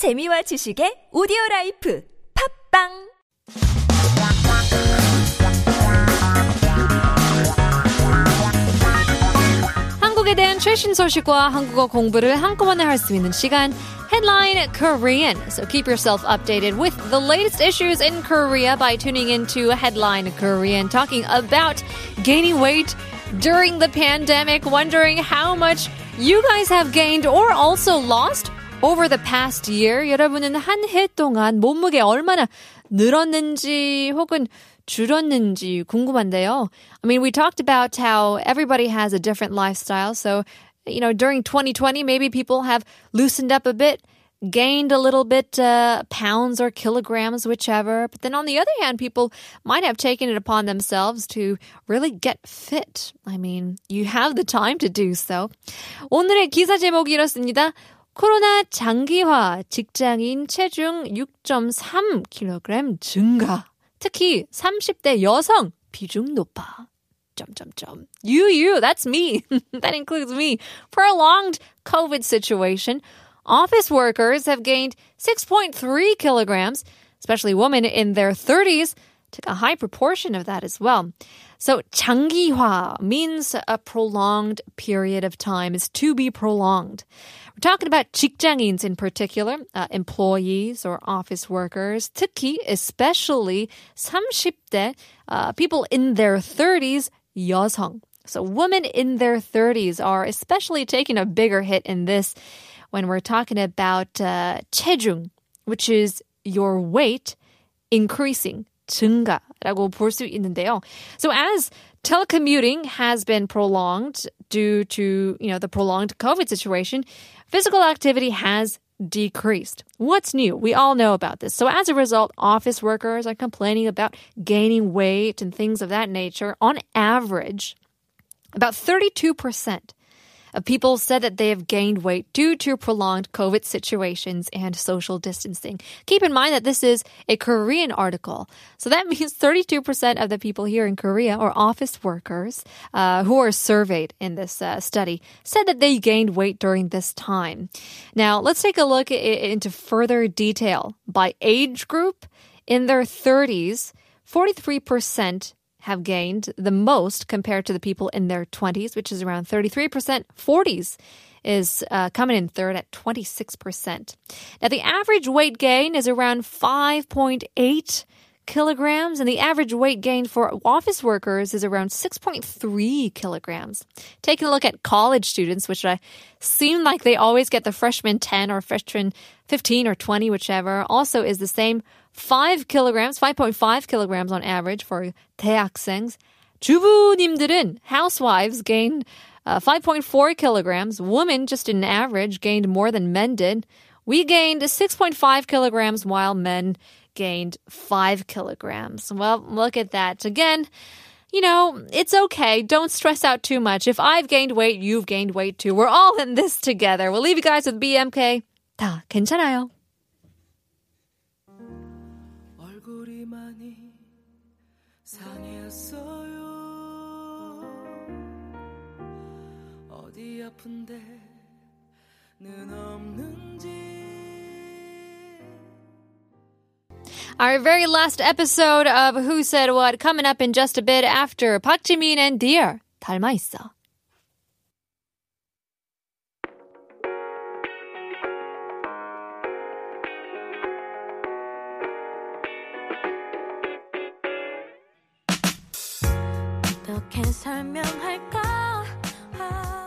재미와 지식의 오디오 라이프 팟빵 한국에 대한 최신 소식과 한국어 공부를 한꺼번에 할 수 있는 시간 Headline Korean. So keep yourself updated with the latest issues in Korea by tuning into Headline Korean talking about gaining weight during the pandemic, wondering how much you guys have gained or also lost. over the past year. 여러분은 한 해 동안 몸무게 얼마나 늘었는지 혹은 줄었는지 궁금한데요. I mean, we talked about how everybody has a different lifestyle. So, you know, during 2020, maybe people have loosened up a bit, gained a little bit, uh, pounds or kilograms, whichever. But then on the other hand, people might have taken it upon themselves to really get fit. I mean, you have the time to do so. 오늘의 기사 제목이 이렇습니다. 코로나 장기화 직장인 체중 6.3kg 증가. 특히 30대 여성 비중 높아. 점점점. You, you, that's me. that includes me. Prolonged COVID situation. Office workers have gained 6.3 kilograms, especially women in their 30s took a high proportion of that as well. So 장기화 means a prolonged period of time is to be prolonged. We're talking about 직장인s in particular, uh, employees or office workers, 특히 especially 30대, uh, people in their 30s, 여성. So women in their 30s are especially taking a bigger hit in this when we're talking about uh, 체중, which is your weight increasing. 증가라고 볼 수 있는데요. So as telecommuting has been prolonged due to, you know, the prolonged COVID situation, physical activity has decreased. What's new? We all know about this. So as a result, office workers are complaining about gaining weight and things of that nature. On average, about 32% of people said that they have gained weight due to prolonged COVID situations and social distancing. Keep in mind that this is a Korean article. So that means 32% of the people here in Korea or office workers uh, who are surveyed in this uh, study said that they gained weight during this time. Now, let's take a look into further detail by age group. In their 30s, 43% have gained the most compared to the people in their 20s, which is around 33%. 40s is uh, coming in third at 26%. Now, the average weight gain is around 5.8 kilograms, and the average weight gain for office workers is around 6.3 kilograms. Taking a look at college students, which I seem like they always get the freshman 10 or freshman 15 or 20, whichever, also is the same 5 kilograms, 5.5 kilograms on average for 대학생s. 주부님들은 housewives gained uh, 5.4 kilograms. Women, just in average, gained more than men did. We gained 6.5 kilograms while men gained 5 kilograms. Well, look at that. Again, you know, it's okay. Don't stress out too much. If I've gained weight, you've gained weight too. We're all in this together. We'll leave you guys with BMK. 다 괜찮아요. 얼굴이 많이 상했어요 어디 아픈데 는 없는지 Our very last episode of Who Said What coming up in just a bit after Park Jimin and Dear 닮아 있어. 어떻게 설명할까? 아.